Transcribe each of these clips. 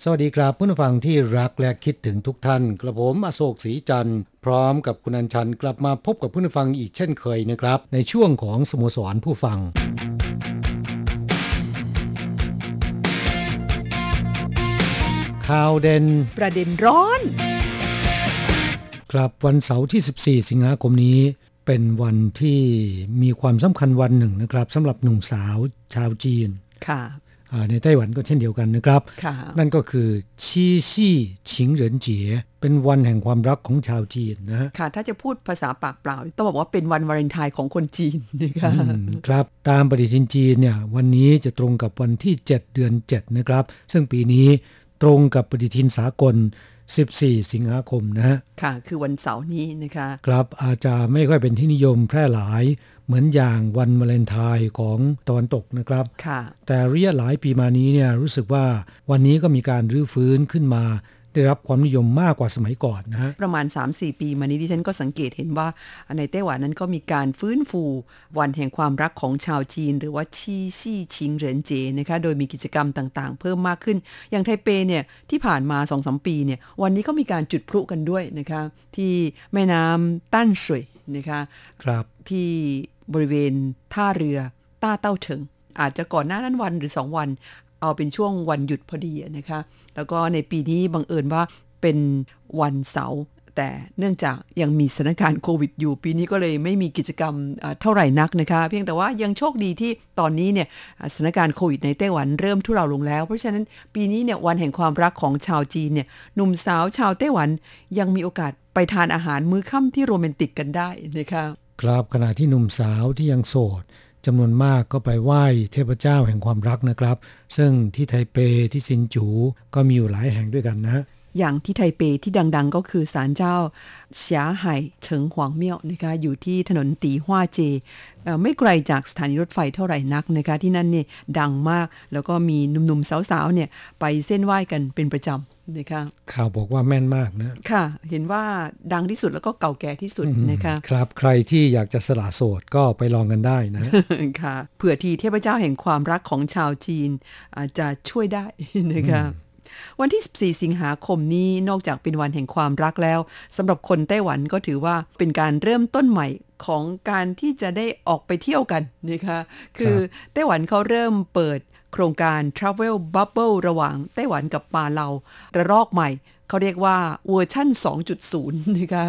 สวัสดีครับผู้ฟังที่รักและคิดถึงทุกท่านกระผมอโศกศรีจันทร์พร้อมกับคุณอัญชันกลับมาพบกับผู้ฟังอีกเช่นเคยนะครับ ในช่วงของสโมสรผู้ฟังข่าวเด่นประเด็นร้อน ครับวันเสาร์ที่ 14 สิงหาคมนี้ เป็นวันที่มีความสำคัญวันหนึ่งนะครับสำหรับหนุ่มสาวชาวจีนค่ะอ่า ในไต้หวันก็เช่นเดียวกันนะครับค่ะนั่นก็คือชีซี่ชิงเหรินเจี๋ยเป็นวันแห่งความรักของชาวจีนนะฮะค่ะ ถ้าจะพูดภาษาปากเปล่า ต้องบอกว่าเป็นวันวาเลนไทน์ของคนจีนนะคะอืมครับ ตามปฏิทินจีนเนี่ยวันนี้จะตรงกับวันที่ 7 เดือน 7 นะครับ ซึ่งปีนี้ตรงกับปฏิทินสากล 14 สิงหาคมนะฮะค่ะ คือวันเสาร์นี้นะคะครับอาจจะไม่ค่อยเป็นที่นิยมแพร่หลาย เหมือนอย่างวันวาเลนไทน์ของตะวันตกนะครับค่ะ แต่ระยะหลายปีมานี้เนี่ยรู้สึกว่าวันนี้ก็มีการรื้อฟื้นขึ้นมา ได้รับความนิยมมากกว่าสมัยก่อนนะฮะประมาณ 3-4 ปีมานี้ดิฉันก็สังเกตเห็นว่าในไต้หวันนั้นก็มีการฟื้นฟูวันแห่งความรักของชาวจีน หรือว่าชีซี่ชิงเหรินเจนะคะโดยมีกิจกรรมต่างๆ เพิ่มมากขึ้น อย่างไทเปเนี่ยที่ผ่านมา 2-3 ปีเนี่ยวันนี้ก็มีการจุดพลุกันด้วยนะคะที่แม่น้ำตั้นสวยนะคะครับที่บริเวณท่าเรือต้าเต้าเฉิงอาจจะก่อนหน้านั้นวันหรือ 2 วัน เอาเป็นช่วงวันหยุดพอดีนะคะ แล้วก็ในปีนี้บังเอิญว่าเป็นวันเสาร์แต่เนื่องจากยังมีสถานการณ์โควิดอยู่ ปีนี้ก็เลยไม่มีกิจกรรมเท่าไหร่นักนะคะ เพียงแต่ว่ายังโชคดีที่ตอนนี้เนี่ยสถานการณ์โควิดในไต้หวันเริ่มทุเลาลงแล้ว เพราะฉะนั้นปีนี้เนี่ยวันแห่งความรักของชาวจีนเนี่ยหนุ่มสาวชาวไต้หวันยังมีโอกาสไปทานอาหารมื้อค่ำที่โรแมนติกกันได้นะคะ ครับขณะที่หนุ่มสาวที่ยังโสด จำนวนมากก็ไปไหว้เทพเจ้าแห่งความรักนะครับ ซึ่งที่ไทเปที่ซินจูก็มีอยู่หลายแห่งด้วยกันนะฮะ อย่างที่ไทเปที่ดังๆ ก็คือศาลเจ้าเสียไห่เฉิงหวางเมี่ยวนะคะอยู่ที่ถนนตีฮวาเจเอ่อไม่ไกลจากสถานีรถไฟเท่าไหร่นักนะคะที่นั่นเนี่ยดังมากแล้วก็มีหนุ่มๆสาวๆเนี่ยไปเส้นไหว้กันเป็นประจำนะคะข่าวบอกว่าแม่นมากนะ ค่ะ เห็นว่าดังที่สุดแล้วก็เก่าแก่ที่สุดนะคะครับใครที่อยากจะสละโสดก็ไปลองกันได้นะค่ะเผื่อทีเทพเจ้าแห่งความรักของชาวจีนอาจจะช่วยได้นะคะ วันที่ 14 สิงหาคมนี้นอกจากเป็นวันแห่งความรักแล้วสำหรับคนไต้หวันก็ถือว่าเป็นการเริ่มต้นใหม่ของการที่จะได้ออกไปเที่ยวกันนะคะคือไต้หวันเขาเริ่มเปิดโครงการ Travel Bubble ระหว่างไต้หวันกับปาเลาระลอกใหม่ เขาเรียกว่าเวอร์ชั่น 2.0 นะคะ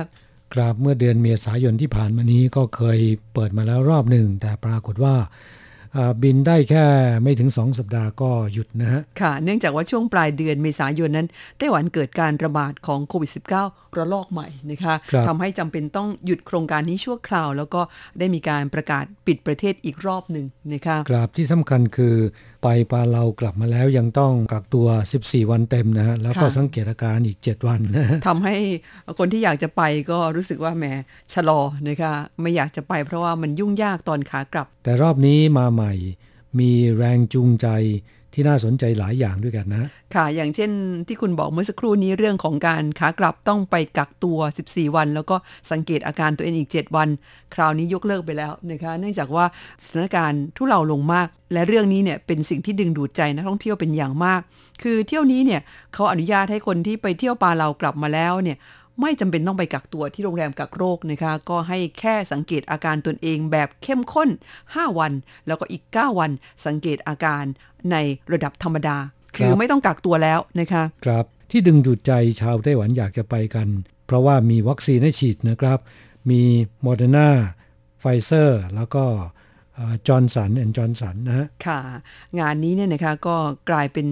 ครับเมื่อเดือนเมษายนที่ผ่านมานี้ก็เคยเปิดมาแล้วรอบหนึ่ง แต่ปรากฏว่าอ่า บินได้แค่ไม่ถึง 2 สัปดาห์ก็หยุดนะฮะ ค่ะ เนื่องจากว่าช่วงปลายเดือนเมษายนนั้น ไต้หวันเกิดการระบาดของโควิด -19 ระลอกใหม่นะคะครับทำให้จำเป็นต้องหยุดโครงการนี้ชั่วคราว แล้วก็ได้มีการประกาศปิดประเทศอีกรอบหนึ่งนะคะกราบที่สำคัญคือ ไปปาเรากลับมาแล้วยังต้องกักตัว 14 วันเต็มนะฮะแล้วก็ค่ะสังเกตอาการอีก 7 วันนะฮะทำให้คนที่อยากจะไปก็รู้สึกว่าแหมชะลอนะคะไม่อยากจะไปเพราะว่ามันยุ่งยากตอนขากลับ แต่รอบนี้มาใหม่ มีแรงจูงใจ ที่น่าสนใจหลายอย่างด้วยกันนะ ค่ะ อย่างเช่นที่คุณบอกเมื่อสักครู่นี้เรื่องของการขากลับต้องไปกักตัว 14 วัน แล้วก็สังเกตอาการตัวเองอีก 7 วัน คราวนี้ยกเลิกไปแล้วนะคะ เนื่องจากว่าสถานการณ์ทุเลาลงมาก และเรื่องนี้เนี่ยเป็นสิ่งที่ดึงดูดใจนักท่องเที่ยวเป็นอย่างมาก คือเที่ยวนี้เนี่ยเขาอนุญาตให้คนที่ไปเที่ยวปาเรากลับมาแล้วเนี่ย ไม่จำเป็นต้องไปกักตัวที่โรงแรมกักโรคนะคะ ก็ให้แค่สังเกตอาการตนเองแบบเข้มข้น 5 วัน แล้วก็อีก 9 วัน สังเกตอาการในระดับธรรมดา คือครับไม่ต้องกักตัวแล้วนะคะ ครับที่ดึงดูดใจชาวไต้หวันอยากจะไปกัน เพราะว่ามีวัคซีนให้ฉีดนะครับ มีโมเดอร์นาไฟเซอร์แล้วก็ จอห์นสันแอนด์จอห์นสันนะฮะค่ะ งานนี้เนี่ยนะคะก็กลายเป็น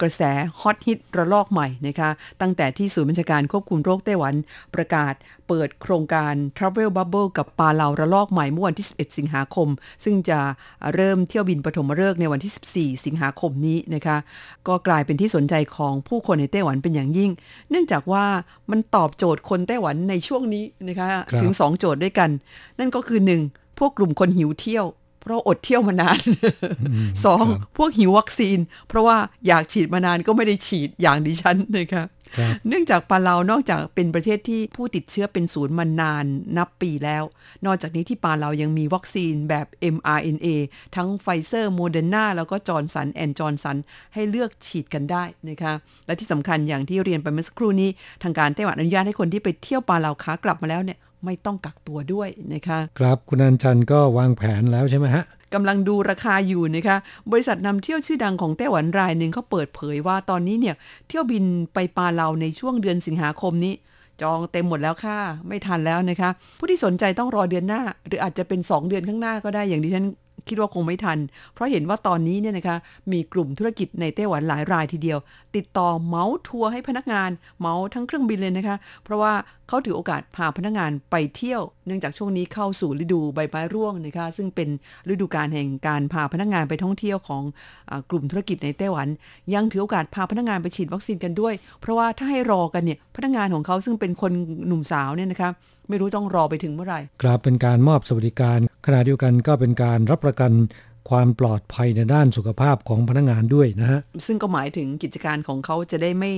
กระแสฮอตฮิตระลอกใหม่นะคะตั้งแต่ที่ศูนย์บัญชาการควบคุมโรคไต้หวันประกาศเปิดโครงการ Travel Bubble กับปาเลาระลอกใหม่เมื่อวันที่ 11 สิงหาคม ซึ่งจะเริ่มเที่ยวบินปฐมฤกษ์ในวันที่ 14 สิงหาคมนี้นะคะก็กลายเป็นที่สนใจของผู้คนในไต้หวันเป็นอย่างยิ่ง เนื่องจากว่ามันตอบโจทย์คนไต้หวันในช่วงนี้นะคะครับถึง 2 โจทย์ด้วยกัน นั่นก็คือ 1. พวกกลุ่มคนหิวเที่ยว เพราะอดเที่ยวมานานสองครับพวกหิววัคซีน เพราะว่าอยากฉีดมานานก็ไม่ได้ฉีดอย่างดิฉันนะคะครับเนื่องจากปาเลานอกจากเป็นประเทศที่ผู้ติดเชื้อเป็นศูนย์มานานนับปีแล้ว นอกจากนี้ที่ปาเลายังมีวัคซีนแบบ mRNA ทั้งไฟเซอร์โมเดอร์นาแล้วก็จอห์นสันแอนด์จอห์นสันให้เลือกฉีดกันได้นะคะ และที่สำคัญอย่างที่เรียนไปเมื่อสักครู่นี้ ทางการไต้หวันอนุญาตให้คนที่ไปเที่ยวปาเลาขากลับมาแล้วเนี่ย ไม่ต้องกักตัวด้วยนะคะครับคุณอัญชันก็วางแผนแล้วใช่ไหมฮะกำลังดูราคาอยู่นะคะ บริษัทนำเที่ยวชื่อดังของไต้หวันรายหนึ่งเขาเปิดเผยว่าตอนนี้เนี่ย เที่ยวบินไปปาเลาในช่วงเดือนสิงหาคมนี้ จองเต็มหมดแล้วค่ะ ไม่ทันแล้วนะคะ ผู้ที่สนใจต้องรอเดือนหน้า หรืออาจจะเป็น 2 เดือนข้างหน้าก็ได้อย่างที่ฉัน คิดว่าคงไม่ทัน เพราะเห็นว่าตอนนี้เนี่ยนะคะมีกลุ่มธุรกิจในไต้หวันหลายรายทีเดียว ติดต่อเหมาทัวร์ให้พนักงานเหมาทั้งเครื่องบินเลยนะคะ เพราะว่าเขาถือโอกาสพาพนักงานไปเที่ยว เนื่องจากช่วงนี้เข้าสู่ฤดูใบไม้ร่วงนะคะ ซึ่งเป็นฤดูการแห่งการพาพนักงานไปท่องเที่ยวของอกลุ่มธุรกิจในไต้หวัน ยังถือโอกาสพาพนักงานไปฉีดวัคซีนกันด้วย เพราะว่าถ้าให้รอกันเนี่ยพนักงานของเขาซึ่งเป็นคนหนุ่มสาวเนี่ยนะคะ ไม่รู้ต้องรอไปถึงเมื่อไหร่ ครับเป็นการมอบสวัสดิการขณะเดียวกันก็เป็นการรับประกัน ความปลอดภัยในด้านสุขภาพของพนักงานด้วยนะฮะ ซึ่งก็หมายถึงกิจการของเขาจะได้ไม่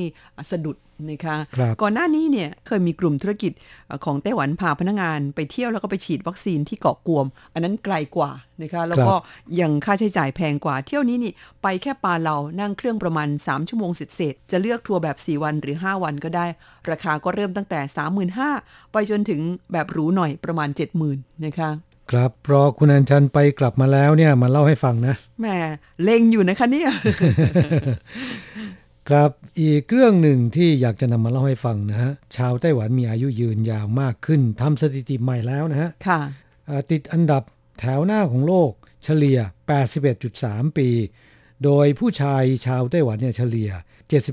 สะดุดนะคะครับก่อนหน้านี้เนี่ยเคยมีกลุ่มธุรกิจเอ่อของไต้หวันพาพนักงานไปเที่ยวแล้วก็ไปฉีดวัคซีนที่เกาะกวม อันนั้นไกลกว่านะคะแล้วก็ยังค่าใช้จ่ายแพงกว่า เที่ยวนี้นี่ไปแค่ปาเรานั่งเครื่องประมาณ 3 ชั่วโมงเสร็จๆจะเลือกทัวร์แบบ 4 วันหรือ 5 วันก็ได้ ราคาก็เริ่มตั้งแต่ 35,000 ไปจนถึงแบบหรูหน่อยประมาณ 70,000นะคะ ครับรอคุณอันชันไปกลับมาแล้วเนี่ยมาเล่าให้ฟังนะแหมเล็งอยู่นะคะเนี่ยครับอีกเรื่องหนึ่งที่อยากจะนำมาเล่าให้ฟังนะฮะชาวไต้หวันมีอายุยืนยาวมากขึ้นทำสถิติใหม่แล้วนะฮะค่ะเอ่อติดอันดับแถวหน้าของโลกเฉลี่ย 81.3 ปี โดยผู้ชายชาวไต้หวันเนี่ยเฉลี่ย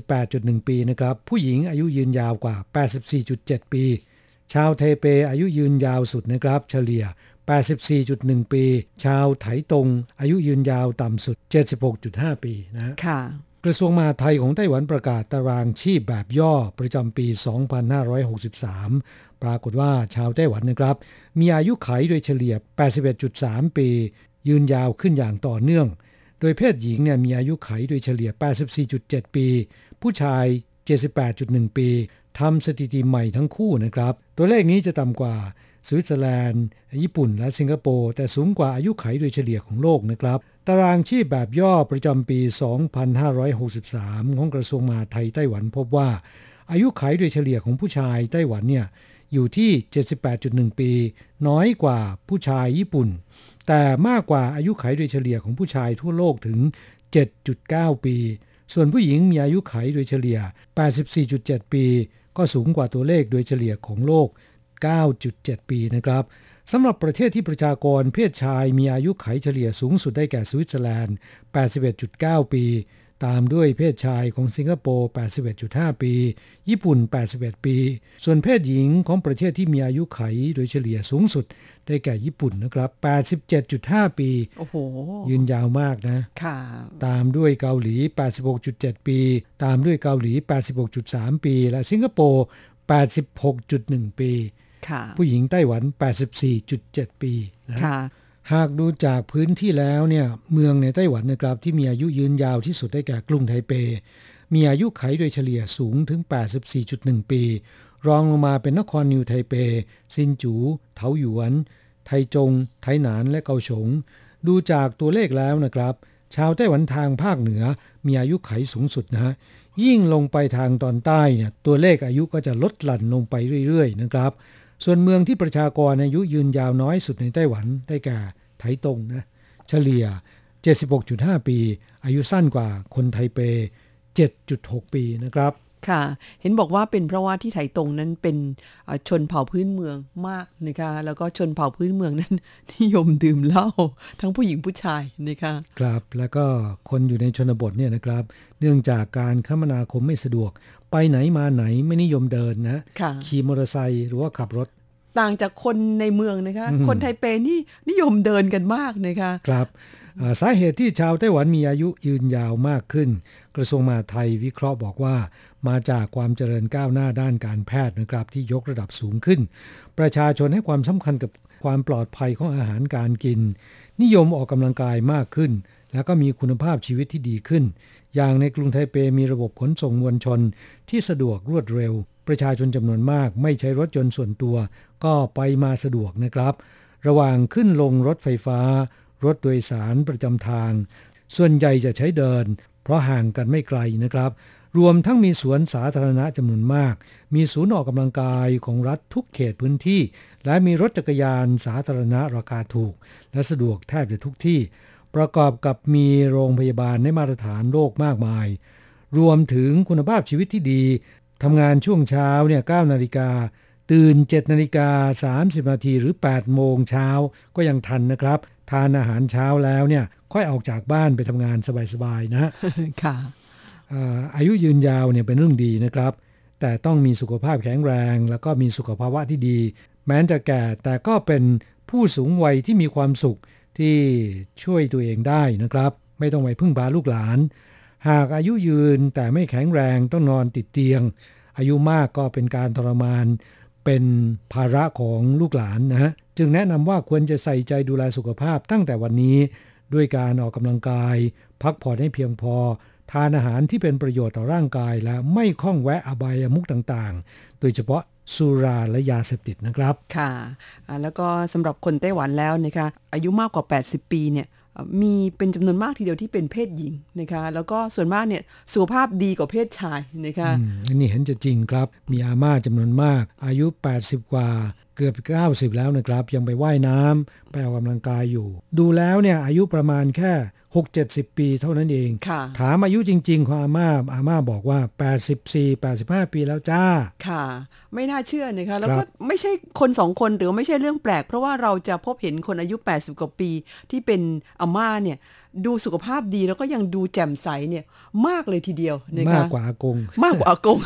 78.1 ปีนะครับ ผู้หญิงอายุยืนยาวกว่า 84.7 ปี ชาวเทเปอายุยืนยาวสุดนะครับ เฉลี่ย 84.1 ปี ชาวไถตง อายุยืนยาวต่ำสุด 76.5 ปีนะฮะค่ะกระทรวงมหาดไทยของไต้หวันประกาศตารางชีพแบบย่อประจำปี 2563 ปรากฏว่าชาวไต้หวันนะครับ มีอายุขัยโดยเฉลี่ย 81.3 ปี ยืนยาวขึ้นอย่างต่อเนื่อง โดยเพศหญิงเนี่ยมีอายุขัยโดยเฉลี่ย 84.7 ปี ผู้ชาย 78.1 ปีทำสถิติใหม่ทั้งคู่นะครับ ตัวเลขนี้จะต่ำกว่า สวิตเซอร์แลนด์ ญี่ปุ่น และสิงคโปร์ แต่สูงกว่าอายุขัยโดยเฉลี่ยของโลกนะครับ ตารางชีพแบบย่อประจำปี 2563 ของกระทรวงมหาดไทยไต้หวันพบว่า อายุขัยโดยเฉลี่ยของผู้ชายไต้หวันเนี่ยอยู่ที่ 78.1 ปี น้อยกว่าผู้ชายญี่ปุ่น แต่มากกว่าอายุขัยโดยเฉลี่ยของผู้ชายทั่วโลกถึง 7.9 ปี ส่วนผู้หญิงมีอายุขัยโดยเฉลี่ย 84.7 ปี ก็สูงกว่าตัวเลขโดยเฉลี่ยของโลก 9.7 ปีนะครับสำหรับประเทศที่ประชากรเพศชายมีอายุขัยเฉลี่ยสูงสุดได้แก่สวิตเซอร์แลนด์ 81.9 ปี ตามด้วยเพศชายของสิงคโปร์ 81.5 ปี ญี่ปุ่น 81 ปี ส่วนเพศหญิงของประเทศที่มีอายุขัยโดยเฉลี่ยสูงสุดได้แก่ญี่ปุ่นนะครับ 87.5 ปี โอ้โห ยืนยาวมากนะ ค่ะ ตามด้วยเกาหลี 86.7 ปี ตามด้วยเกาหลี 86.3 ปี และสิงคโปร์ 86.1 ปีค่ะ ผู้หญิงไต้หวัน 84.7 ปีนะค่ะหากดูจากพื้นที่แล้วเนี่ยเมืองในไต้หวันนะครับที่มีอายุยืนยาวที่สุดได้แก่กรุงไทเป มีอายุไขโดยเฉลี่ยสูงถึง 84.1 ปี รองลงมาเป็นนครนิวไทเป ซินจู เทาหยวน ไทจง ไทหนานและเกาฉง ดูจากตัวเลขแล้วนะครับ ชาวไต้หวันทางภาคเหนือมีอายุไขสูงสุดนะฮะยิ่งลงไปทางตอนใต้เนี่ยตัวเลขอายุก็จะลดหลั่นลงไปเรื่อยๆนะครับ ส่วนเมืองที่ประชากรอายุยืนยาวน้อยสุดในไต้หวันได้แก่ไถตงนะเฉลี่ย 76.5 ปี อายุสั้นกว่าคนไทเป 7.6 ปีนะครับ ค่ะ เห็นบอกว่าเป็นเพราะว่าที่ไถตรงนั้นเป็นชนเผ่าพื้นเมืองมากนะคะ แล้วก็ชนเผ่าพื้นเมืองนั้นนิยมดื่มเหล้าทั้งผู้หญิงผู้ชายนะคะครับแล้วก็คนอยู่ในชนบทเนี่ยนะครับ เนื่องจากการคมนาคมไม่สะดวก ไปไหนมาไหนไม่นิยมเดินนะค่ะขี่มอเตอร์ไซค์หรือว่าขับรถต่างจากคนในเมืองนะคะอืมคนไทเปนี่นิยมเดินกันมากนะคะ ครับอ่า สาเหตุที่ชาวไต้หวันมีอายุยืนยาวมากขึ้น กระทรวงมหาดไทยวิเคราะห์บอกว่า มาจากความเจริญก้าวหน้าด้านการแพทย์นะครับที่ยกระดับสูงขึ้น ประชาชนให้ความสำคัญกับความปลอดภัยของอาหารการกิน นิยมออกกำลังกายมากขึ้น แล้วก็มีคุณภาพชีวิตที่ดีขึ้น อย่างในกรุงไทเปมีระบบขนส่งมวลชนที่สะดวกรวดเร็ว ประชาชนจำนวนมากไม่ใช้รถยนต์ส่วนตัว ก็ไปมาสะดวกนะครับ ระหว่างขึ้นลงรถไฟฟ้า รถโดยสารประจำทาง ส่วนใหญ่จะใช้เดิน เพราะห่างกันไม่ไกลนะครับ รวมทั้งมีสวนสาธารณะจำนวนมาก มีศูนย์ออกกำลังกายของรัฐทุกเขตพื้นที่ และมีรถจักรยานสาธารณะราคาถูก และสะดวกแทบจะทุกที่ ประกอบกับมีโรงพยาบาลในมาตรฐานโลกมากมาย รวมถึงคุณภาพชีวิตที่ดีทำงานช่วงเช้าเนี่ย9นาฬิกาตื่น7นาฬิกา30นาทีหรือ 8 โมงเช้าก็ยังทันนะครับ ทานอาหารเช้าแล้วเนี่ยค่อยออกจากบ้านไปทำงานสบายๆนะฮะค่ะอ่าอายุยืนยาวเนี่ยเป็นเรื่องดีนะครับ แต่ต้องมีสุขภาพแข็งแรง แล้วก็มีสุขภาวะที่ดี แม้จะแก่แต่ก็เป็นผู้สูงวัยที่มีความสุขที่ช่วยตัวเองได้นะครับ ไม่ต้องไปพึ่งพาลูกหลาน หากอายุยืนแต่ไม่แข็งแรงต้องนอนติดเตียง อายุมากก็เป็นการทรมาน เป็นภาระของลูกหลานนะฮะ จึงแนะนำว่าควรจะใส่ใจดูแลสุขภาพตั้งแต่วันนี้ ด้วยการออกกำลังกาย พักผ่อนให้เพียงพอ ทานอาหารที่เป็นประโยชน์ต่อร่างกาย และไม่ข้องแวะอบายามุขต่างๆ โดยเฉพาะสุราและยาเสพติดนะครับ ค่ะอ่าแล้วก็สำหรับคนไต้หวันแล้วนะคะอายุมากกว่า 80 ปีเนี่ยอ่ามีเป็นจำนวนมากทีเดียวที่เป็นเพศหญิงนะคะ แล้วก็ส่วนมากเนี่ยสุขภาพดีกว่าเพศชายนะคะอืมอันนี้เห็นจะจริงครับ มีอาม่าจำนวนมาก อายุ 80 กว่า เกือบ 90 แล้วนะครับ ยังไปว่ายน้ำไปออกกำลังกายอยู่ ดูแล้วเนี่ยอายุประมาณแค่ 6-70 ปีเท่านั้นเองค่ะถามอายุจริง ๆ ของอาม่าอาม่าบอกว่า 84 85 ปีแล้วจ้า ค่ะ ไม่น่าเชื่อนะคะแล้วครัก็บไม่ใช่คนสองคนหรือว่าไม่ใช่เรื่องแปลก เพราะว่าเราจะพบเห็นคนอายุ 80 กว่าปีที่เป็นอาม่าเนี่ย ดูสุขภาพดีแล้วก็ยังดูแจ่มใสเนี่ยมากเลยทีเดียวนะคะมากกว่าอากง มากกว่าอากง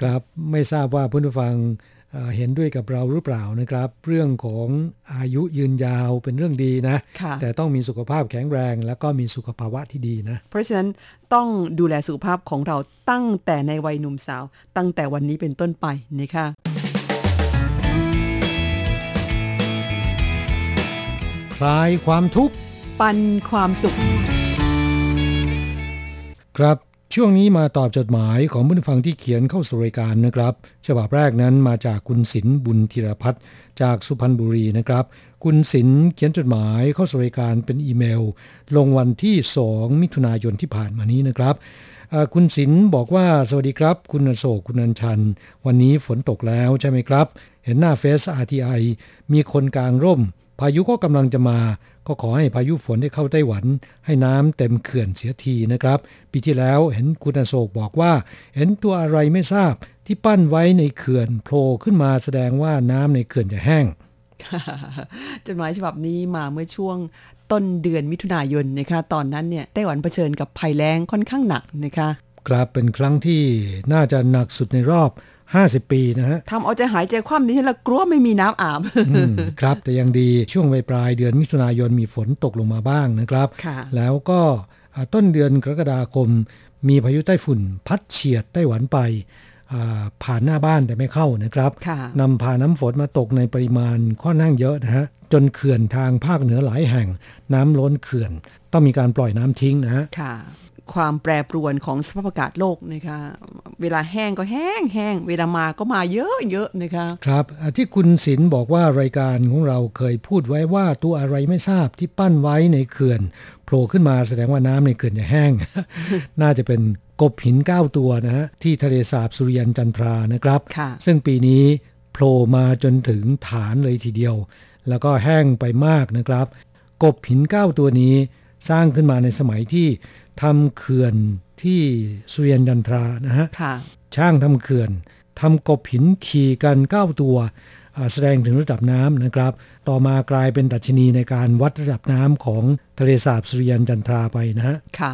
ครับไม่ทราบว่าเพื่อนผู้ฟังเอ่อเห็นด้วยกับเราหรือเปล่านะครับ เรื่องของอายุยืนยาวเป็นเรื่องดีนะค่ะแต่ต้องมีสุขภาพแข็งแรง แล้วก็มีสุขภาวะที่ดีนะ เพราะฉะนั้นต้องดูแลสุขภาพของเราตั้งแต่ในวัยหนุ่มสาว ตั้งแต่วันนี้เป็นต้นไปนะคะ ลายความทุกข์ ปันความสุข ครับช่วงนี้มาตอบจดหมายของผู้ฟังที่เขียนเข้าสู่รายการนะครับ ฉบับแรกนั้นมาจากคุณศิลป์บุญธีรพัฒน์จากสุพรรณบุรีนะครับ คุณศิลป์เขียนจดหมายเข้าสู่รายการเป็นอีเมล ลงวันที่ 2 มิถุนายนที่ผ่านมานี้นะครับเอ่อคุณศิลป์บอกว่าสวัสดีครับ คุณอโศกคุณอัญชัน วันนี้ฝนตกแล้วใช่ไหมครับ เห็นหน้าเฟซ RTI มีคนกลางร่ม พายุก็กำลังจะมา ก็ขอให้พายุฝนได้เข้าไต้หวัน ให้น้ำเต็มเขื่อนเสียทีนะครับ ปีที่แล้วเห็นคุณอโศกบอกว่า เห็นตัวอะไรไม่ทราบที่ปั้นไว้ในเขื่อนโผล่ขึ้นมาแสดงว่าน้ำในเขื่อนจะแห้งจดหมายฉบับนี้มาเมื่อช่วงต้นเดือนมิถุนายนนะคะ ตอนนั้นเนี่ยไต้หวันเผชิญกับภัยแล้งค่อนข้างหนักนะคะครับเป็นครั้งที่น่าจะหนักสุดในรอบ 50ปีนะฮะทำเอาใจหายใจคว่ำดิฉันละกลัวไม่มีน้ำอาบอืมครับแต่ยังดีช่วงปลายปลายๆเดือนมิถุนายนมีฝนตกลงมาบ้างนะครับค่ะแล้วก็อ่าต้นเดือนกรกฎาคม มีพายุไต้ฝุ่น พัดเฉียดไต้หวันไปอ่าผ่านหน้าบ้านแต่ไม่เข้านะครับค่ะนำพาน้ำฝนมาตกในปริมาณค่อนข้างเยอะนะฮะจนเขื่อนทางภาคเหนือหลายแห่ง น้ำล้นเขื่อน ต้องมีการปล่อยน้ำทิ้งนะฮะ ค่ะความแปรปรวนของสภาพอากาศโลกนะคะเวลาแห้งก็แห้งแห้งเวลามาก็มาเยอะเยอะนะคะครับอ่าที่คุณศิลป์บอกว่ารายการของเราเคยพูดไว้ว่าตัวอะไรไม่ทราบที่ปั้นไว้ในเขื่อนโผล่ขึ้นมาแสดงว่าน้ำในเขื่อนจะแห้ง น่าจะเป็นกบหินเก้าตัวนะฮะที่ทะเลสาบสุริยันจันทรานะครับค่ะซึ่งปีนี้โผล่มาจนถึงฐานเลยทีเดียว แล้วก็แห้งไปมากนะครับ กบหินเก้าตัวนี้สร้างขึ้นมาในสมัยที่ ทำเขื่อนที่สุริยันจันทรานะฮะค่ะช่างทำเขื่อนทำกบหินขี่กัน9ตัวอ่าแสดงถึงระดับน้ำนะครับ ต่อมากลายเป็นดัชนีในการวัดระดับน้ำของทะเลสาบสุริยันจันทราไปนะฮะค่ะ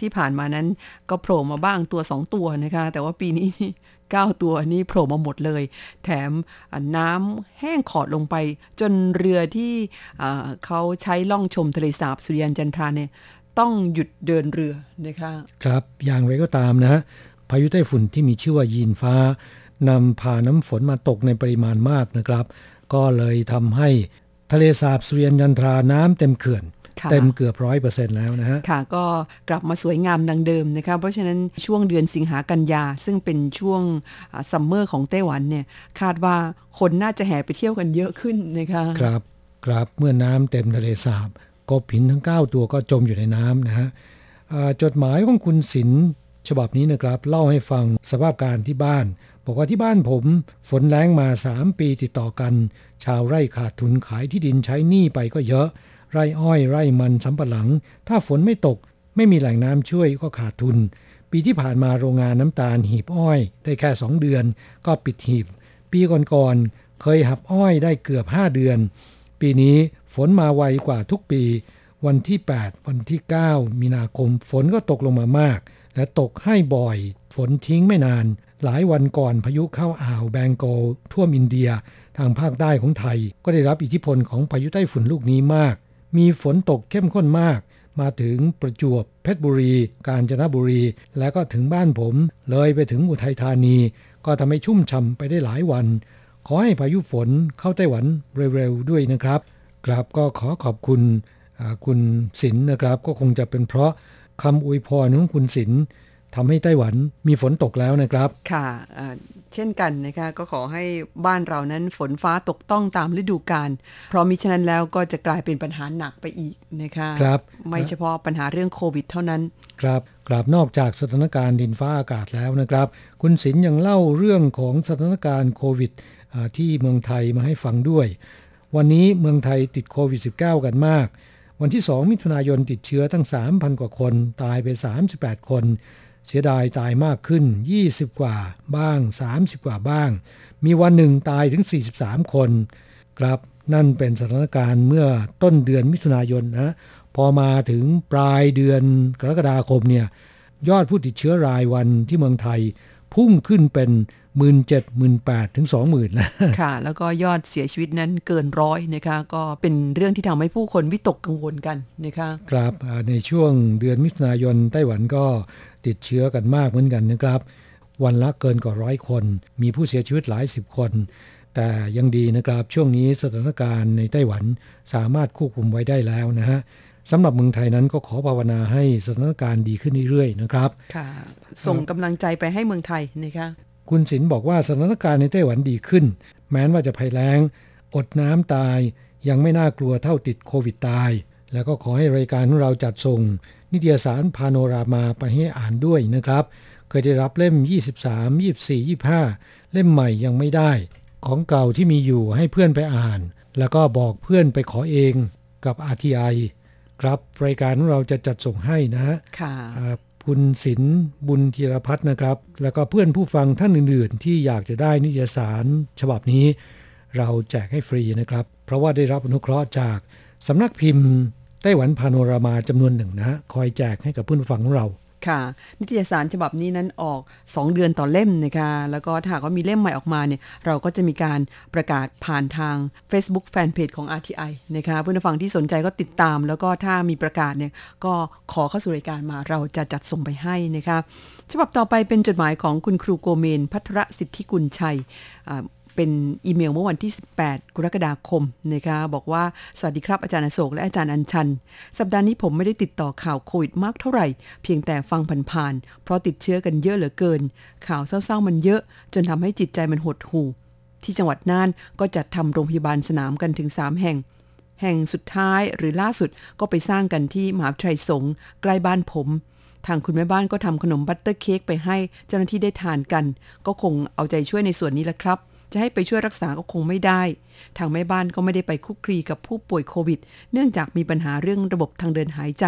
ที่ผ่านมานั้นก็โผล่มาบ้างตัวสองตัวนะคะ แต่ว่าปีนี้นี่เก้าตัวนี่โผล่มาหมดเลย แถมอ่าน้ำแห้งขอดลงไป จนเรือที่อ่าเขาใช้ล่องชมทะเลสาบสุริยันจันทราเนี่ย ต้องหยุดเดินเรือนะคะครับอย่างไรก็ตามนะฮะพายุไต้ฝุ่นที่มีชื่อว่ายีนฟ้านำพาน้ำฝนมาตกในปริมาณมากนะครับ ก็เลยทำให้ทะเลสาบสุริยันจันทราน้ำเต็มเขื่อนค่ะเต็มเกือบร้อยเปอร์เซ็นต์แล้วนะฮะ ค่ะ ก็กลับมาสวยงามดังเดิมนะคะ เพราะฉะนั้นช่วงเดือนสิงหากันยา ซึ่งเป็นช่วง summer ของไต้หวันเนี่ย คาดว่าคนน่าจะแห่ไปเที่ยวกันเยอะขึ้นนะคะ ครับ ครับ เมื่อน้ำเต็มทะเลสาบ กบหินทั้ง 9 ตัวก็จมอยู่ในน้ำนะฮะจดหมายของคุณศิลฉบับนี้นะครับ เล่าให้ฟังสภาพการที่บ้าน บอกว่าที่บ้านผมฝนแรงมา 3 ปีติดต่อกัน ชาวไร่ขาดทุนขายที่ดินใช้หนี้ไปก็เยอะ ไร่อ้อยไร่มันสำปะหลัง ถ้าฝนไม่ตก ไม่มีแหล่งน้ำช่วยก็ขาดทุน ปีที่ผ่านมาโรงงานน้ำตาลหีบอ้อย ได้แค่ 2 เดือน ก็ปิดหีบ ปีก่อนๆเคยหับอ้อยได้เกือบ 5 เดือน ปีนี้ ฝนมาไวกว่าทุกปี วันที่ 8 วันที่ 9 มีนาคม ฝนก็ตกลงมามาก และตกให้บ่อย ฝนทิ้งไม่นาน หลายวันก่อนพายุเข้าอ่าวแบงโกท่วมอินเดีย ทางภาคใต้ของไทย ก็ได้รับอิทธิพลของพายุไต้ฝุ่นลูกนี้มาก มีฝนตกเข้มข้นมากมาถึงประจวบเพชรบุรี กาญจนบุรี แล้วก็ถึงบ้านผม เลยไปถึงอุทัยธานี ก็ทำให้ชุ่มฉ่ำไปได้หลายวัน ขอให้พายุฝนเข้าไต้หวันเร็วๆด้วยนะครับ ครับก็ขอขอบคุณอ่าคุณศิลป์นะครับ ก็คงจะเป็นเพราะคำอวยพรของคุณศิลป์ทำให้ไต้หวันมีฝนตกแล้วนะครับ ค่ะเอ่อเช่นกันนะคะก็ขอให้บ้านเรานั้นฝนฟ้าตกต้องตามฤดูกาลเพราะมิฉะนั้นแล้วก็จะกลายเป็นปัญหาหนักไปอีกนะคะครับไม่เฉพาะปัญหาเรื่องโควิดเท่านั้น ครับกราบนอกจากสถานการณ์ดินฟ้าอากาศแล้วนะครับ คุณศิลป์ยังเล่าเรื่องของสถานการณ์โควิดอ่าที่เมืองไทยมาให้ฟังด้วย วันนี้เมืองไทยติดโควิด -19 กันมาก วันที่ 2 มิถุนายนติดเชื้อตั้ง 3,000 กว่าคน ตายไป 38 คน เสียดายตายมากขึ้น 20 กว่าบ้าง 30 กว่าบ้าง มีวันหนึ่งตายถึง 43 คน ครับนั่นเป็นสถานการณ์เมื่อต้นเดือนมิถุนายนนะ พอมาถึงปลายเดือนกรกฎาคมเนี่ยยอดผู้ติดเชื้อรายวันที่เมืองไทยพุ่งขึ้นเป็น 1 7 0 0 0 1 8ถึง20,000นะค่ะ แล้วก็ยอดเสียชีวิตนั้นเกินร้อยนะคะ ก็เป็นเรื่องที่ทำให้ผู้คนวิตกกังวลกันนะคะครับอ่าในช่วงเดือนมิถุนายนไต้หวันก็ติดเชื้อกันมากเหมือนกันนะครับ วันละเกินกว่าร้อยคน มีผู้เสียชีวิตหลายสิบคน แต่ยังดีนะครับช่วงนี้สถานการณ์ในไต้หวันสามารถควบคุมไว้ได้แล้วนะฮะสำหรับเมืองไทยนั้นก็ขอภาวนาให้สถานการณ์ดีขึ้นเรื่อยๆนะครับ ค่ะ ส่งกำลังใจไปให้เมืองไทยนะคะ คุณศิลป์บอกว่าสถานการณ์ในไต้หวันดีขึ้น แม้ว่าจะภัยแล้ง อดน้ำตาย ยังไม่น่ากลัวเท่าติดโควิดตาย แล้วก็ขอให้รายการของเราจัดส่ง นิตยสารพาโนรามาไปให้อ่านด้วยนะครับ เคยได้รับเล่ม 23 24 25 เล่มใหม่ยังไม่ได้ ของเก่าที่มีอยู่ให้เพื่อนไปอ่าน แล้วก็บอกเพื่อนไปขอเองกับ RTI ครับรายการของเราจะจัดส่งให้นะฮะค่ะอ่า คุณศิลป์บุญธีรพัฒน์นะครับ แล้วก็เพื่อนผู้ฟังท่านอื่น ๆ ที่อยากจะได้นิยสารฉบับนี้ เราแจกให้ฟรีนะครับ เพราะว่าได้รับอนุเคราะห์จากสำนักพิมพ์ไต้หวันพาโนรามาจำนวนหนึ่งนะฮะคอยแจกให้กับเพื่อนผู้ฟังของเรา ค่ะ นิตยสารฉบับนี้นั้นออก 2 เดือนต่อเล่มนะคะแล้วก็ถ้ากว่ามีเล่มใหม่ออกมาเนี่ยเราก็จะมีการประกาศผ่านทาง Facebook Fanpage ของ RTI นะคะเพื่อนผู้ฟังที่สนใจก็ติดตาม แล้วก็ถ้ามีประกาศเนี่ยก็ขอเข้าสู่รายการมาเราจะจัดส่งไปให้นะคะฉบับต่อไปเป็นจดหมายของคุณครูโกเมน พัทรสิทธิกุลชัย เป็นอีเมลเมื่อวันที่ 18 กรกฎาคมนะคะบอกว่า สวัสดีครับอาจารย์อโศกและอาจารย์อัญชัน สัปดาห์นี้ผมไม่ได้ติดต่อข่าวโควิดมากเท่าไหร่ เพียงแต่ฟังผ่านๆเพราะติดเชื้อกันเยอะเหลือเกิน ข่าวเศร้าๆมันเยอะ จนทำให้จิตใจมันหดหู่ ที่จังหวัดน่านก็จัดทำโรงพยาบาลสนามกันถึง 3 แห่ง แห่งสุดท้ายหรือล่าสุดก็ไปสร้างกันที่มหาวิทยาลัยสงฆ์ใกล้บ้านผมทางคุณแม่บ้านก็ทำขนมบัตเตอร์เค้กไปให้เจ้าหน้าที่ได้ทานกัน ก็คงเอาใจช่วยในส่วนนี้แหละครับ จะให้ไปช่วยรักษาก็คงไม่ได้ ทางแม่บ้านก็ไม่ได้ไปคุกคลีกับผู้ป่วยโควิด เนื่องจากมีปัญหาเรื่องระบบทางเดินหายใจ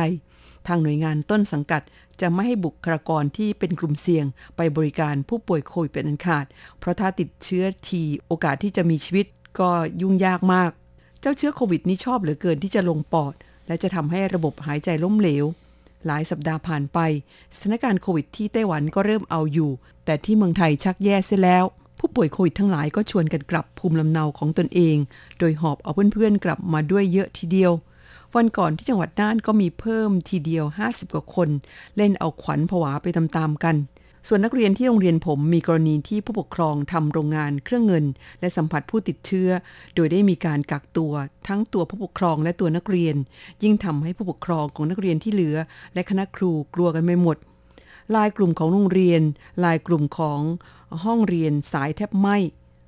ทางหน่วยงานต้นสังกัดจะไม่ให้บุคลากรที่เป็นกลุ่มเสี่ยง ไปบริการผู้ป่วยโควิดเป็นอันขาด เพราะถ้าติดเชื้อทีโอกาสที่จะมีชีวิตก็ยุ่งยากมาก เจ้าเชื้อโควิดนี้ชอบเหลือเกินที่จะลงปอด และจะทำให้ระบบหายใจล้มเหลว หลายสัปดาห์ผ่านไป สถานการณ์โควิดที่ไต้หวันก็เริ่มเอาอยู่ แต่ที่เมืองไทยชักแย่เสียแล้ว ผู้ป่วยโควิดทั้งหลายก็ชวนกันกลับภูมิลำเนาของตนเอง โดยหอบเอาเพื่อนๆกลับมาด้วยเยอะทีเดียว วันก่อนที่จังหวัดน่านก็มีเพิ่มทีเดียว 50 กว่าคน เล่นเอาขวัญผวาไปตามๆกัน ส่วนนักเรียนที่โรงเรียนผมมีกรณีที่ผู้ปกครองทำโรงงานเครื่องเงิน และสัมผัสผู้ติดเชื้อ โดยได้มีการกักตัว ทั้งตัวผู้ปกครองและตัวนักเรียน ยิ่งทำให้ผู้ปกครองของนักเรียนที่เหลือ และคณะครูกลัวกันไปหมด ลายกลุ่มของโรงเรียน ลายกลุ่มของห้องเรียนสายแทบไหม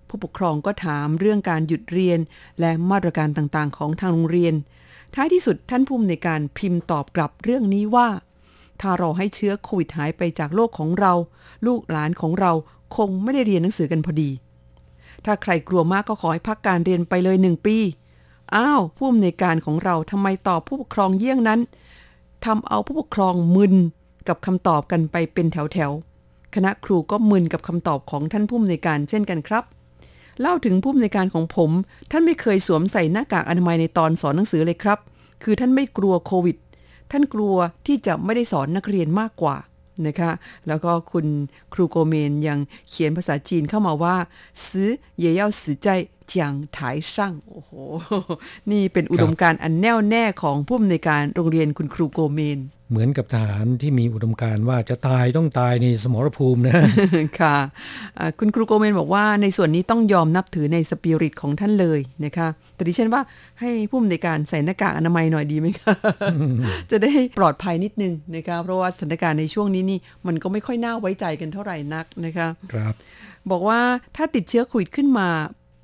ผู้ปกครองก็ถามเรื่องการหยุดเรียน และมาตรการต่างๆ ของทางโรงเรียน ท้ายที่สุดท่านผู้อำนวยการพิมพ์ตอบกลับเรื่องนี้ว่า ถ้ารอให้เชื้อโควิดหายไปจากโลกของเรา ลูกหลานของเราคงไม่ได้เรียนหนังสือกันพอดี ถ้าใครกลัวมากก็ขอให้พักการเรียนไปเลยหนึ่งปี อ้าวผู้อำนวยการของเราทำไมตอบผู้ปกครองเยี่ยงนั้นทำเอาผู้ปกครองมึน กับคำตอบกันไปเป็นแถวๆ คณะครูก็มึนกับคำตอบของท่านผู้อำนวยการเช่นกันครับ เล่าถึงผู้อำนวยการของผม ท่านไม่เคยสวมใส่หน้ากากอนามัยในตอนสอนหนังสือเลยครับ คือท่านไม่กลัวโควิด ท่านกลัวที่จะไม่ได้สอนนักเรียนมากกว่านะคะแล้วก็คุณครูโกเมนยังเขียนภาษาจีนเข้ามาว่าซื้อเยเยาสือใจ เจีงถ่ายสร้างโอ้โห นี่เป็นอุดมการอันแน่วแน่ของผู้อำนวยการโรงเรียนคุณครูโกเมน เหมือนกับทหารที่มีอุดมการว่าจะตายต้องตายในสมรภูมินะ ค่ะ คุณครูโกเมนบอกว่าในส่วนนี้ต้องยอมนับถือในสปิริตของท่านเลยนะคะ แต่ดิฉันว่าให้ผู้อำนวยการใส่หน้ากากอนามัยหน่อยดีไหมคะ จะได้ปลอดภัยนิดนึงนะคะ เพราะว่าสถานการณ์ในช่วงนี้นี่มันก็ไม่ค่อยน่าไว้ใจกันเท่าไหร่นักนะคะ ครับบอกว่าถ้าติดเชื้อโควิดขึ้นมา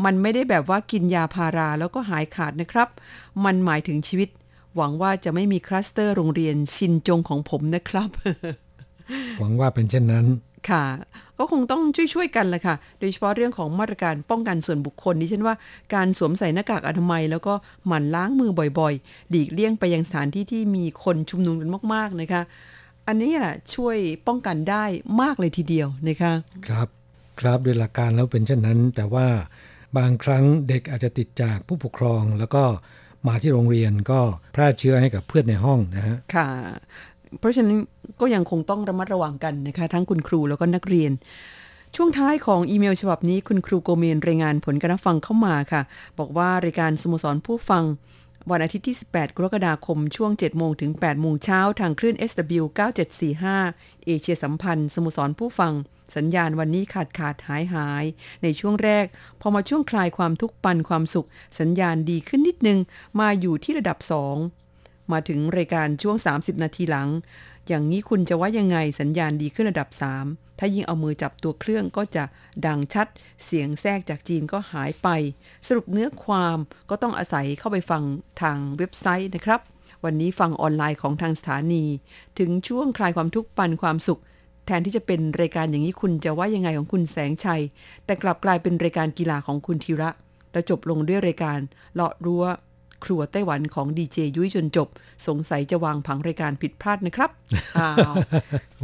มันไม่ได้แบบว่ากินยาพาราแล้วก็หายขาดนะครับ มันหมายถึงชีวิต หวังว่าจะไม่มีคลัสเตอร์โรงเรียนชินจงของผมนะครับ หวังว่าเป็นเช่นนั้นค่ะ ก็คงต้องช่วยๆกันแหละค่ะ โดยเฉพาะเรื่องของมาตรการป้องกันส่วนบุคคลดิฉันว่าการสวมใส่หน้ากากอนามัย แล้วก็หมั่นล้างมือบ่อยๆ หลีกเลี่ยงไปยังสถานที่ที่มีคนชุมนุมกันมาก ๆนะคะ อันนี้แหละช่วยป้องกันได้มากเลยทีเดียวนะคะ ครับ ครับโดยหลักการแล้วเป็นเช่นนั้น แต่ว่า บางครั้งเด็กอาจจะติดจากผู้ปกครอง แล้วก็มาที่โรงเรียนก็แพร่เชื้อให้กับเพื่อนในห้องนะฮะค่ะ เพราะฉะนั้นก็ยังคงต้องระมัดระวังกันนะคะ ทั้งคุณครูแล้วก็นักเรียน ช่วงท้ายของอีเมลฉบับนี้คุณครูโกเมนรายงานผลการฟังเข้ามาค่ะ บอกว่ารายการสโมสรผู้ฟัง วันอาทิตย์ที่ 18 กรกฎาคม ช่วง 7 โมงถึง 8 โมงเช้าทางคลื่น SW 9745 เอเชียสัมพันธ์สโมสรผู้ฟัง สัญญาณวันนี้ขาดขาดหายหาย ในช่วงแรก พอมาช่วงคลายความทุกข์ปันความสุข สัญญาณดีขึ้นนิดนึง มาอยู่ที่ระดับ 2 มาถึงรายการช่วง 30 นาทีหลัง อย่างนี้คุณจะว่ายังไงสัญญาณดีขึ้นระดับ 3 ถ้ายิ่งเอามือจับตัวเครื่องก็จะดังชัด เสียงแทรกจากจีนก็หายไป สรุปเนื้อความก็ต้องอาศัยเข้าไปฟังทางเว็บไซต์นะครับ วันนี้ฟังออนไลน์ของทางสถานี ถึงช่วงคลายความทุกข์ปันความสุข แทนที่จะเป็นรายการอย่างนี้คุณจะว่ายังไงของคุณแสงชัย แต่กลับกลายเป็นรายการกีฬาของคุณธีระแล้วจบลงด้วยรายการเลาะรั้วครัวไต้หวันของดีเจยุ้ยจนจบ สงสัยจะวางผังรายการผิดพลาดนะครับอ้าว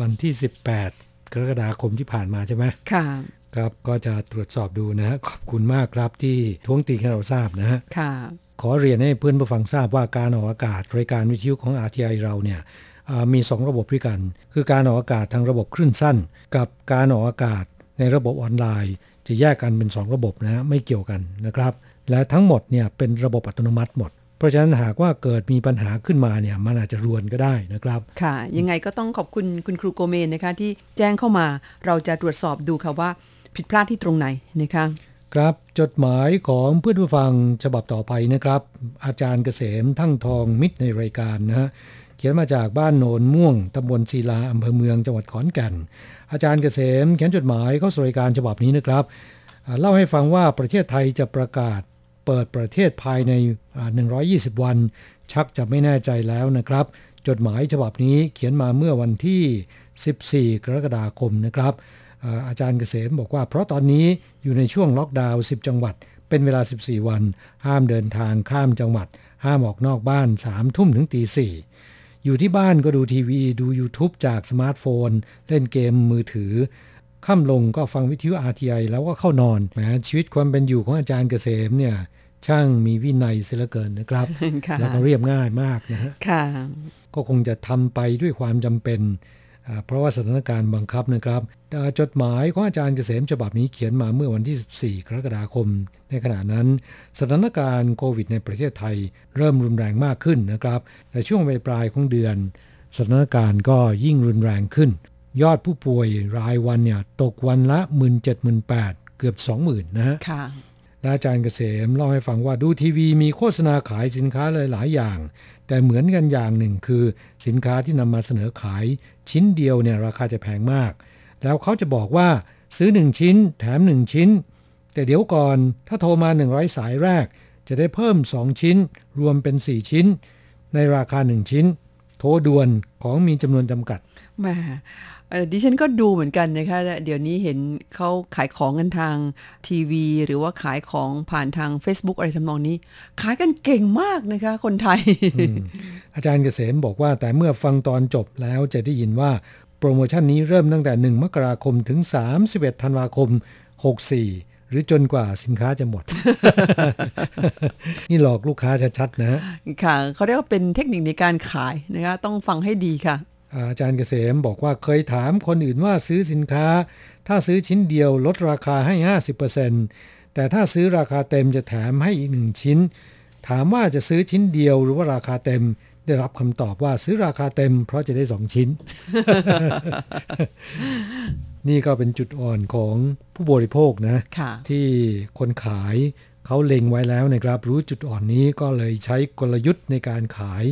วันที่ 18 กรกฎาคมที่ผ่านมาใช่ไหมค่ะครับก็จะตรวจสอบดูนะฮะขอบคุณมากครับที่ท้วงติงให้เราทราบนะฮะค่ะขอเรียนให้เพื่อนผู้ฟังทราบว่าการออกอากาศรายการวิทยุของ RTI เราเนี่ยอ่ามี 2 ระบบด้วยกัน คือการออกอากาศทางระบบคลื่นสั้น กับการออกอากาศในระบบออนไลน์ จะแยกกันเป็น 2 ระบบนะฮะไม่เกี่ยวกันนะครับ และทั้งหมดเนี่ยเป็นระบบอัตโนมัติหมด เพราะฉะนั้นหากว่าเกิดมีปัญหาขึ้นมาเนี่ยมันอาจจะรวนก็ได้นะครับ ค่ะ ยังไงก็ต้องขอบคุณคุณครูโกเมนนะคะที่แจ้งเข้ามาเราจะตรวจสอบดูค่ะว่าผิดพลาดที่ตรงไหนนะคะครับจดหมายของเพื่อนผู้ฟังฉบับต่อไปนะครับ อาจารย์เกษมทั้งทองมิตรในรายการนะฮะเขียนมาจากบ้านโนนม่วงตำบลศิลาอำเภอเมืองจังหวัดขอนแก่น อาจารย์เกษมเขียนจดหมายเข้าสู่รายการฉบับนี้นะครับอ่าเล่าให้ฟังว่าประเทศไทยจะประกาศ เปิดประเทศภายใน 120 วัน ชักจะไม่แน่ใจแล้วนะครับ จดหมายฉบับนี้เขียนมาเมื่อวันที่ 14 กรกฎาคมนะครับอาอาจารย์เกษมบอกว่าเพราะตอนนี้อยู่ในช่วงล็อกดาวน์10 จังหวัด เป็นเวลา 14 วัน ห้ามเดินทางข้ามจังหวัด ห้ามออกนอกบ้าน 3 ทุ่มถึงตี4อยู่ที่บ้านก็ดูทีวีดู YouTube จากสมาร์ทโฟน เล่นเกมมือถือค่ำลงก็ฟังวิทยุ RTI แล้วก็เข้านอนแหมชีวิตความเป็นอยู่ของอาจารย์เกษมเนี่ย ช่างมีวินัยเสียเหลือเกินนะครับค่ะแล้วก็เรียบง่ายมากนะฮะค่ะก็คงจะทำไปด้วยความจำเป็นอ่าเพราะว่าสถานการณ์บังคับนะครับอ่าจดหมายของอาจารย์เกษมฉบับนี้เขียนมาเมื่อวันที่ 14 กรกฎาคม ในขณะนั้น สถานการณ์โควิดในประเทศไทยเริ่มรุนแรงมากขึ้นนะครับ แต่ช่วงปลายๆของเดือน สถานการณ์ก็ยิ่งรุนแรงขึ้น ยอดผู้ป่วยรายวันเนี่ยตกวันละ 17,800เกือบ 20,000 นะฮะค่ะ และอาจารย์เกษมเล่าให้ฟังว่าดูทีวีมีโฆษณาขายสินค้าหลาย ๆ อย่าง แต่เหมือนกันอย่างหนึ่งคือ สินค้าที่นำมาเสนอขายชิ้นเดียวเนี่ยราคาจะแพงมาก แล้วเขาจะบอกว่าซื้อ 1 ชิ้น แถม 1 ชิ้น แต่เดี๋ยวก่อนถ้าโทรมา 100 สายแรก จะได้เพิ่ม 2 ชิ้น รวมเป็น 4 ชิ้น ในราคา 1 ชิ้น โทรด่วนของมีจำนวนจำกัดแหม ดิฉันก็ดูเหมือนกันนะคะ เดี๋ยวนี้เห็นเขาขายของกันทางทีวี หรือว่าขายของผ่านทาง Facebook อะไรทำนองนี้ ขายกันเก่งมากนะคะ คนไทยอาจารย์เกษมบอกว่าแต่เมื่อฟังตอนจบแล้วจะได้ยินว่าโปรโมชั่นนี้เริ่มตั้งแต่ 1 มกราคมถึง 31 ธันวาคม 64 หรือจนกว่าสินค้าจะหมด นี่หลอกลูกค้าชัดๆนะฮะค่ะ เขาเรียกว่าเป็นเทคนิคในการขายนะคะ ต้องฟังให้ดีค่ะ อาจารย์เกษมบอกว่าเคยถามคนอื่นว่าซื้อสินค้า ถ้าซื้อชิ้นเดียวลดราคาให้ 50%แต่ถ้าซื้อราคาเต็มจะแถมให้อีกหนึ่งชิ้น ถามว่าจะซื้อชิ้นเดียวหรือว่าราคาเต็มได้รับคำตอบว่าซื้อราคาเต็ม เพราะจะได้สองชิ้น นี่ก็เป็นจุดอ่อนของผู้บริโภคนะค่ะที่คนขายเขาเล็งไว้แล้วนะครับ รู้จุดอ่อนนี้ก็เลยใช้กลยุทธ์ในการขาย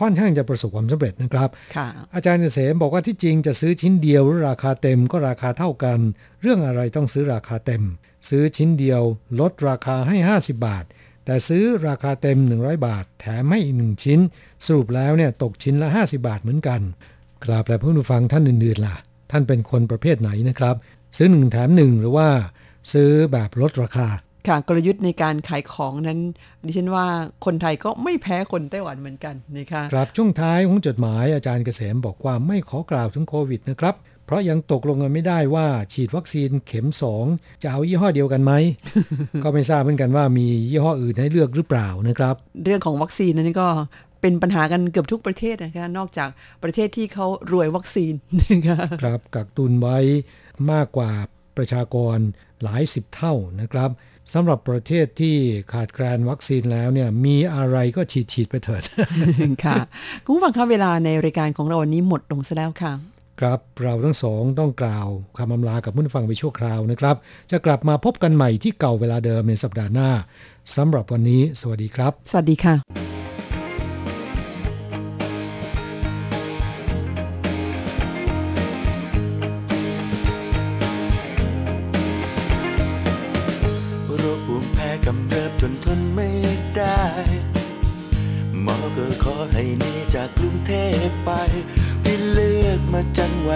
ค่อนข้างจะประสบความสำเร็จนะครับค่ะอาจารย์เกษมบอกว่าที่จริงจะซื้อชิ้นเดียวหรือราคาเต็มก็ราคาเท่ากัน เรื่องอะไรต้องซื้อราคาเต็ม ซื้อชิ้นเดียว ลดราคาให้ 50 บาท แต่ซื้อราคาเต็ม 100 บาท แถมให้อีกหนึ่งชิ้น สรุปแล้วเนี่ยตกชิ้นละ 50 บาทเหมือนกันครับและเพื่อนผู้ฟังท่านอื่นๆล่ะ ท่านเป็นคนประเภทไหนนะครับ ซื้อหนึ่งแถมหนึ่งหรือว่า ซื้อแบบลดราคา ค่ะกลยุทธ์ในการขายของนั้น ดิฉันว่าคนไทยก็ไม่แพ้คนไต้หวันเหมือนกันนะคะครับช่วงท้ายของจดหมายอาจารย์เกษมบอกว่าไม่ขอกล่าวถึงโควิดนะครับเพราะยังตกลงกันไม่ได้ว่าฉีดวัคซีนเข็ม 2 จะเอายี่ห้อเดียวกันไหม ก็ไม่ทราบเหมือนกันว่ามียี่ห้ออื่นให้เลือกหรือเปล่านะครับ เรื่องของวัคซีนนั้นก็เป็นปัญหากันเกือบทุกประเทศนะคะนอกจากประเทศที่เขารวยวัคซีนนะคะครับกักตุนไว้มากกว่าประชากรหลายสิบเท่านะครับ สำหรับประเทศที่ขาดแคลนวัคซีนแล้วเนี่ยมีอะไรก็ฉีดฉีดๆไปเถิด ค่ะคุณผู้ฟังคะเวลาในรายการของเราวันนี้หมดลงซะแล้วค่ะ ครับเราทั้งสองต้องกล่าวคำอำลากับผู้ฟังไปชั่วคราวนะครับ จะกลับมาพบกันใหม่ที่เก่าเวลาเดิมในสัปดาห์หน้าสำหรับวันนี้ สวัสดีครับ สวัสดีค่ะ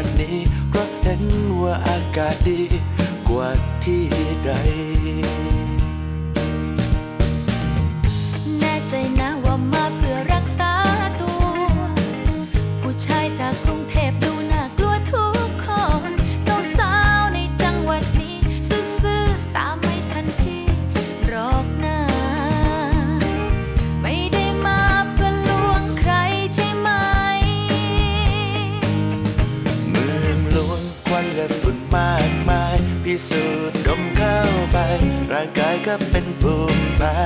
วันนี้ เพราะเห็นว่าอากาศดี ร่างกายก็เป็นภูมิแพ้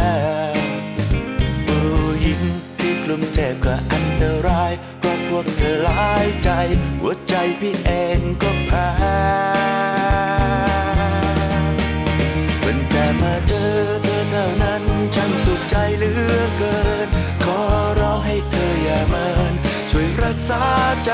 ผู้หญิงที่กรุงเทพก็อันตรายเพราะพวกเธอหลายใจ หัวใจพี่เองก็แพ้เป็นแต่มาเจอเธอเท่านั้นช่างสุขใจเหลือเกิน ขอร้องให้เธออย่าเมินช่วยรักษาใจ